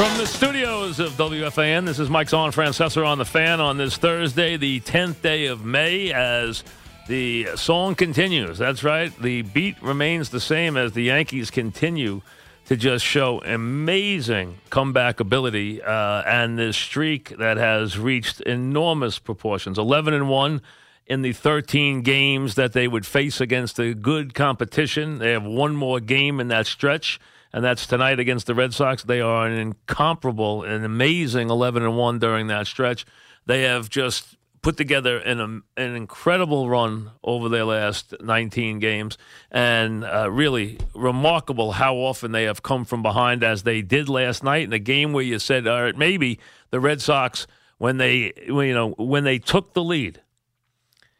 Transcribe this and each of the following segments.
From the studios of WFAN, this is Mike Zahn, Francesa on the fan on this Thursday, the 10th day of May, as the song continues. That's right. The beat remains the same as the Yankees continue to just show amazing comeback ability uh, and this streak that has reached enormous proportions 11 and 1 in the 13 games that they would face against a good competition. They have one more game in that stretch and that's tonight against the Red Sox. They are an incomparable, an amazing 11 and 1 during that stretch. They have just put together an, um, an incredible run over their last 19 games, and uh, really remarkable how often they have come from behind as they did last night in a game where you said, all right, maybe the Red Sox when they you know when they took the lead,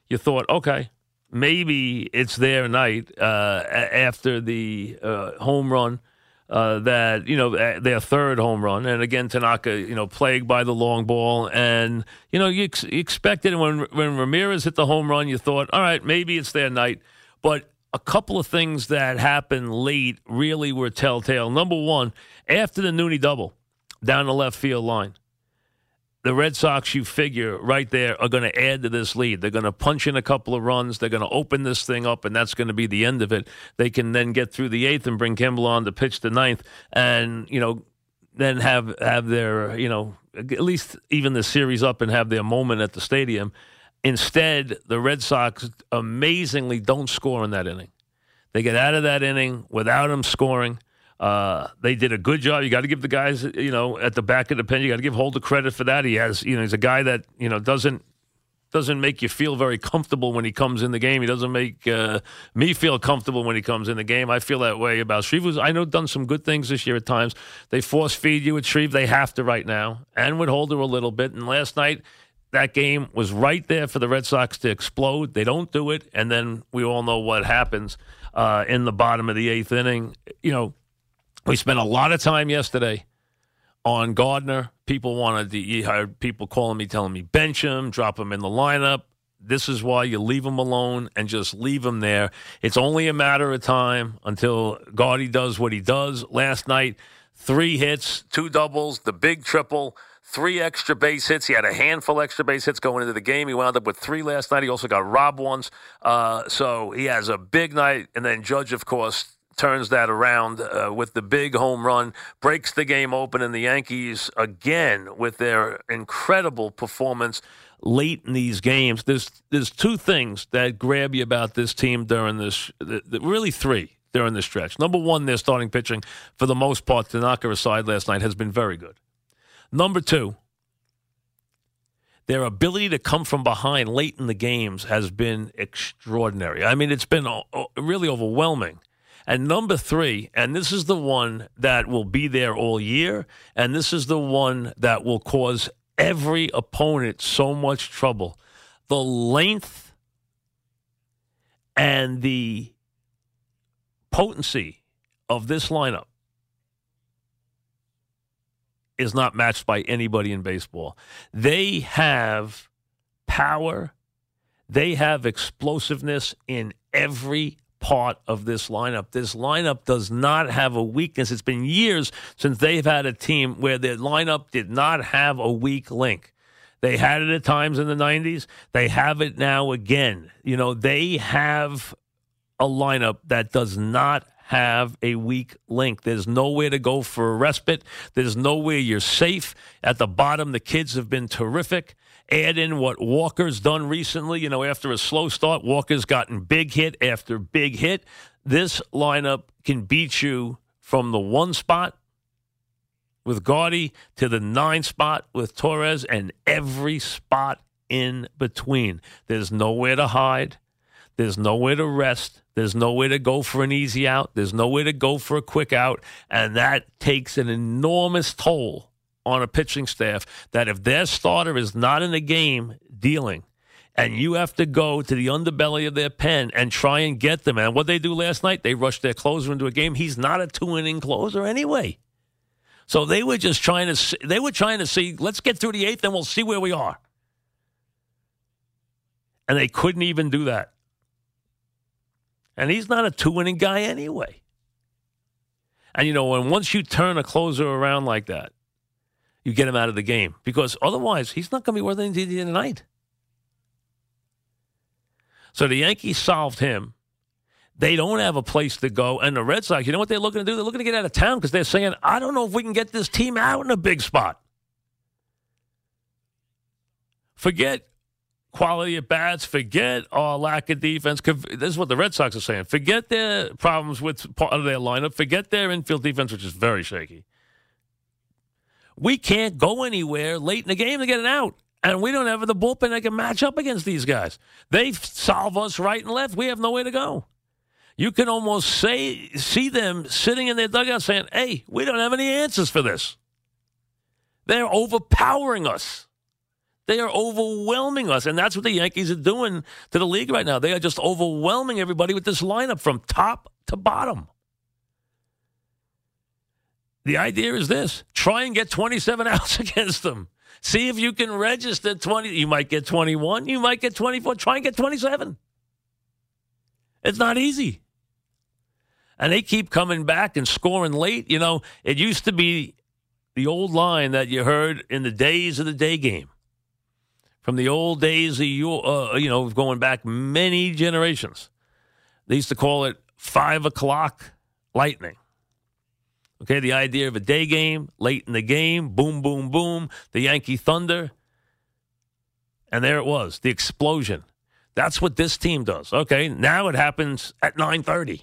you thought, okay, maybe it's their night uh, after the uh, home run uh, that you know their third home run, and again Tanaka, you know, plagued by the long ball, and you know you, ex- you expected when when Ramirez hit the home run, you thought, all right, maybe it's their night, but a couple of things that happened late really were telltale. Number one, after the Nunez double down the left field line, the Red Sox, you figure right there, are going to add to this lead. They're going to punch in a couple of runs. They're going to open this thing up, and that's going to be the end of it. They can then get through the eighth and bring Kimbrel on to pitch the ninth, and you know, then have have their you know at least even the series up and have their moment at the stadium. Instead, the Red Sox amazingly don't score in that inning. They get out of that inning without him scoring. Uh, they did a good job. You got to give the guys, you know, at the back of the pen. You got to give Holder credit for that. He has, you know, he's a guy that you know doesn't doesn't make you feel very comfortable when he comes in the game. He doesn't make uh, me feel comfortable when he comes in the game. I feel that way about Shreve. I know done some good things this year at times. They force feed you with Shreve. They have to right now, and with Holder a little bit. And last night, that game was right there for the Red Sox to explode. They don't do it, and then we all know what happens uh, in the bottom of the eighth inning. You know we spent a lot of time yesterday on Gardner. People wanted to, you heard people calling me, telling me bench him, drop him in the lineup. This is why you leave him alone and just leave him there. It's only a matter of time until Gardy does what he does. Last night, three hits, two doubles, the big triple, three extra base hits. He had a handful extra base hits going into the game. He wound up with three last night. He also got robbed once. Uh, so he has a big night. And then Judge, of course, turns that around uh, with the big home run, breaks the game open, and the Yankees again with their incredible performance late in these games. There's there's two things that grab you about this team during this, really three during this stretch. Number one, their starting pitching for the most part, Tanaka aside last night, has been very good. Number two. Their ability to come from behind late in the games has been extraordinary. I mean, it's been uh, really overwhelming. And number three, and this is the one that will be there all year, and this is the one that will cause every opponent so much trouble. The length and the potency of this lineup is not matched by anybody in baseball. They have power, they have explosiveness in every part of this lineup. This lineup does not have a weakness. It's been years since they've had a team where their lineup did not have a weak link. They had it at times in the 90s. They have it now again. You know, they have a lineup that does not have a weak link. There's nowhere to go for a respite. There's nowhere you're safe. At the bottom, the kids have been terrific. Add in what Walker's done recently. You know, after a slow start, Walker's gotten big hit after big hit. This lineup can beat you from the one spot with Gardy to the nine spot with Torres and every spot in between. There's nowhere to hide. There's nowhere to rest. There's nowhere to go for an easy out. There's nowhere to go for a quick out. And that takes an enormous toll on a pitching staff that if their starter is not in the game dealing, and you have to go to the underbelly of their pen and try and get them. And what they do last night, they rushed their closer into a game. He's not a two inning closer anyway. So they were just trying to they were trying to see, let's get through the eighth and we'll see where we are. And they couldn't even do that. And he's not a two inning guy anyway. And you know, when once you turn a closer around like that, you get him out of the game because otherwise he's not going to be worth anything tonight. So the Yankees solved him. They don't have a place to go. And the Red Sox, you know what they're looking to do? They're looking to get out of town because they're saying, I don't know if we can get this team out in a big spot. Forget quality at bats, forget our lack of defense. This is what the Red Sox are saying. Forget their problems with part of their lineup, forget their infield defense, which is very shaky. We can't go anywhere late in the game to get it out. And we don't have the bullpen that can match up against these guys. They solve us right and left. We have nowhere to go. You can almost say see them sitting in their dugout saying, "Hey, we don't have any answers for this." They're overpowering us. They are overwhelming us, and that's what the Yankees are doing to the league right now. They are just overwhelming everybody with this lineup from top to bottom. The idea is this: try and get 27 outs against them. See if you can register 20. You might get 21. You might get 24. Try and get 27. It's not easy. And they keep coming back and scoring late. You know, it used to be the old line that you heard in the days of the day game. From the old days of your, uh, you know, going back many generations. They used to call it five o'clock lightning. Okay, the idea of a day game, late in the game, boom, boom, boom, the Yankee Thunder. And there it was, the explosion. That's what this team does. Okay, now it happens at 9.30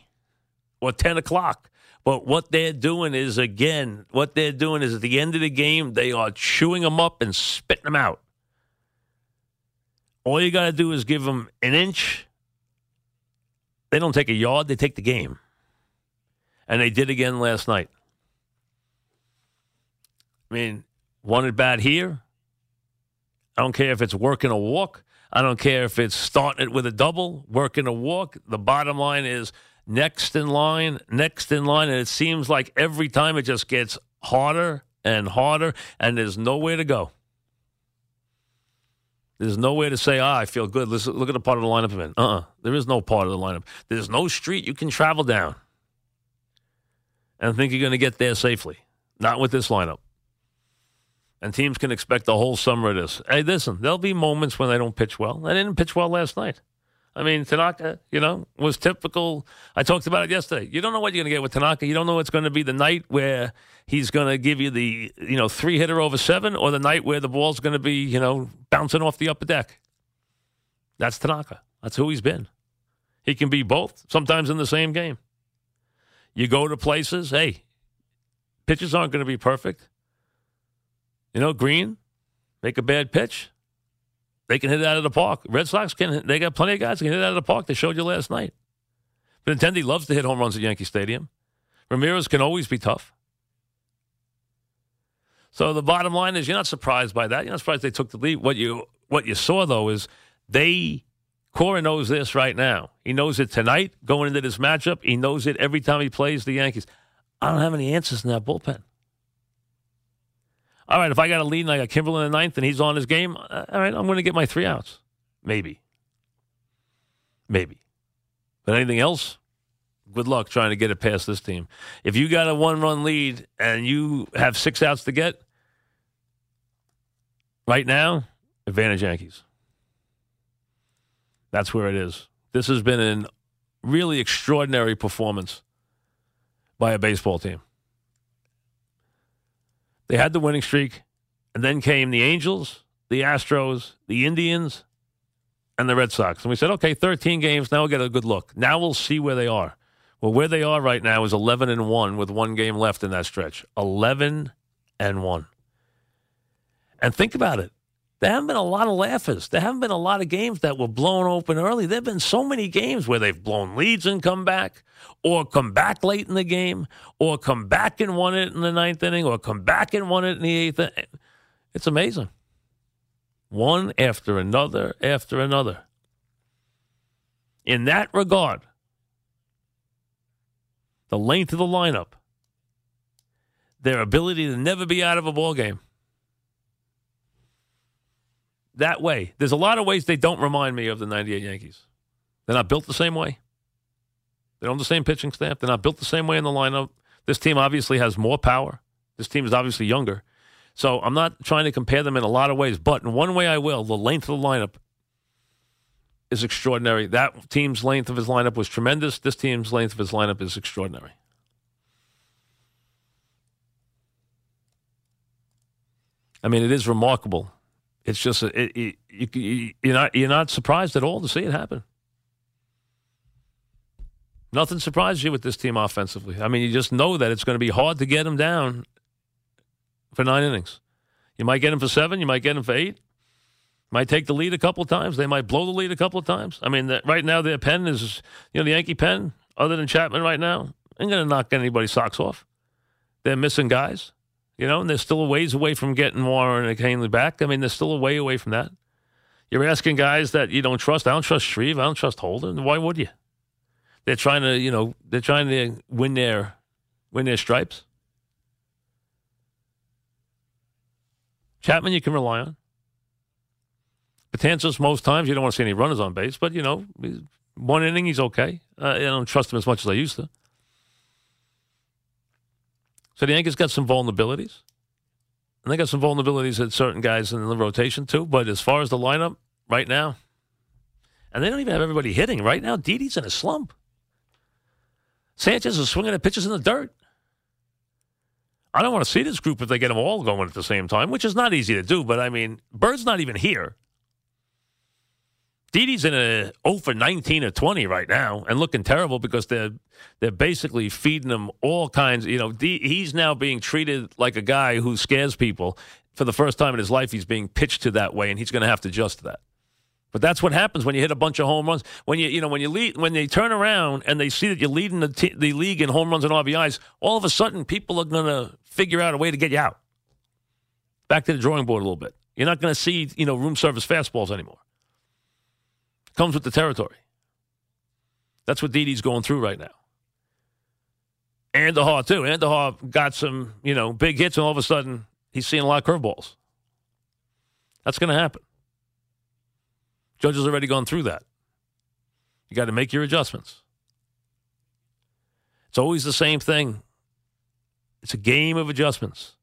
or 10 o'clock. But what they're doing is, again, what they're doing is at the end of the game, they are chewing them up and spitting them out. All you got to do is give them an inch. They don't take a yard, they take the game. And they did again last night. I mean, at bat here. I don't care if it's working a walk. I don't care if it's starting it with a double, working a walk. The bottom line is next in line, next in line. And it seems like every time it just gets harder and harder, and there's nowhere to go. There's no way to say, ah, I feel good. Look at the part of the lineup I'm in. Uh uh There is no part of the lineup. There's no street you can travel down and think you're going to get there safely. Not with this lineup and teams can expect the whole summer of this. Hey, listen, there'll be moments when they don't pitch well. They didn't pitch well last night. I mean, Tanaka, you know, was typical. I talked about it yesterday. You don't know what you're going to get with Tanaka. You don't know it's going to be the night where he's going to give you the, you know, three hitter over seven or the night where the ball's going to be, you know, bouncing off the upper deck. That's Tanaka. That's who he's been. He can be both, sometimes in the same game. You go to places, hey, pitches aren't going to be perfect. You know, Green, make a bad pitch. They can hit it out of the park. Red Sox can. They got plenty of guys that can hit it out of the park. They showed you last night. Benintendi loves to hit home runs at Yankee Stadium. Ramirez can always be tough. So the bottom line is, you're not surprised by that. You're not surprised they took the lead. What you what you saw though is they Cora knows this right now. He knows it tonight going into this matchup. He knows it every time he plays the Yankees. I don't have any answers in that bullpen all right, if I got a lead and I got Kimbrel in the ninth and he's on his game, uh, all right, I'm going to get my three outs. Maybe. Maybe. But anything else? Good luck trying to get it past this team. If you got a one run lead and you have six outs to get, right now, advantage Yankees. That's where it is. This has been a really extraordinary performance by a baseball team. They had the winning streak, and then came the Angels, the Astros, the Indians, and the Red Sox. And we said, okay, 13 games. Now we'll get a good look. Now we'll see where they are. Well, where they are right now is 11 and 1 with one game left in that stretch. 11 and 1. And think about it. There haven't been a lot of laughers. There haven't been a lot of games that were blown open early. There have been so many games where they've blown leads and come back, or come back late in the game, or come back and won it in the ninth inning, or come back and won it in the eighth. Inning. It's amazing. One after another after another. In that regard, the length of the lineup, their ability to never be out of a ball game that way. There's a lot of ways they don't remind me of the 98 Yankees. They're not built the same way. They don't have the same pitching staff. They're not built the same way in the lineup. This team obviously has more power. This team is obviously younger. So I'm not trying to compare them in a lot of ways, but in one way I will. The length of the lineup is extraordinary. That team's length of his lineup was tremendous. This team's length of his lineup is extraordinary. I mean, it is remarkable. It's just it, it, you, you're not you're not surprised at all to see it happen. Nothing surprises you with this team offensively. I mean, you just know that it's going to be hard to get them down for nine innings. You might get them for seven. You might get them for eight. Might take the lead a couple of times. They might blow the lead a couple of times. I mean, right now their pen is, you know, the Yankee pen, other than Chapman right now, ain't going to knock anybody's socks off. They're missing guys, you know, and they're still a ways away from getting Warren and Kahnle back. I mean, they're still a way away from that. You're asking guys that you don't trust. I don't trust Shreve. I don't trust Holder. Why would you? They're trying to, you know, they're trying to win their win their stripes. Chapman, you can rely on. Betances, most times you don't want to see any runners on base, but you know, one inning he's okay. Uh, I don't trust him as much as I used to. So the Yankees got some vulnerabilities, and they got some vulnerabilities at certain guys in the rotation too. But as far as the lineup right now, and they don't even have everybody hitting right now. Didi's in a slump. Sanchez is swinging at pitches in the dirt. I don't want to see this group if they get them all going at the same time, which is not easy to do. But I mean, Bird's not even here. Didi's in a 0 for 19 or 20 right now and looking terrible because they're they're basically feeding him all kinds. You know, D, he's now being treated like a guy who scares people. For the first time in his life, he's being pitched to that way, and he's going to have to adjust to that. But that's what happens when you hit a bunch of home runs. When you you know when you lead when they turn around and they see that you're leading the t- the league in home runs and RBIs, all of a sudden people are going to figure out a way to get you out. Back to the drawing board a little bit. You're not going to see you know room service fastballs anymore. Comes with the territory. That's what Didi's going through right now. Andujar too. Andujar got some you know big hits, and all of a sudden he's seeing a lot of curveballs. That's going to happen. Judge has already gone through that. You got to make your adjustments. It's always the same thing. It's a game of adjustments.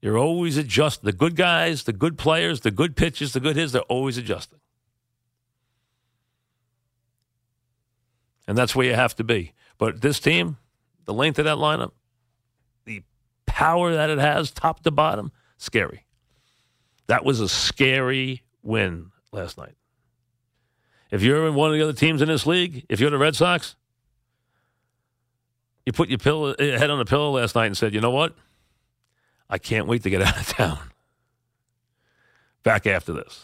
You're always adjusting. The good guys, the good players, the good pitches, the good hits, they're always adjusting. And that's where you have to be. But this team, the length of that lineup, the power that it has, top to bottom, scary. That was a scary win last night. If you're in one of the other teams in this league, if you're the Red Sox, you put your pillow, eh, head on the pillow last night and said, you know what? I can't wait to get out of town. Back after this.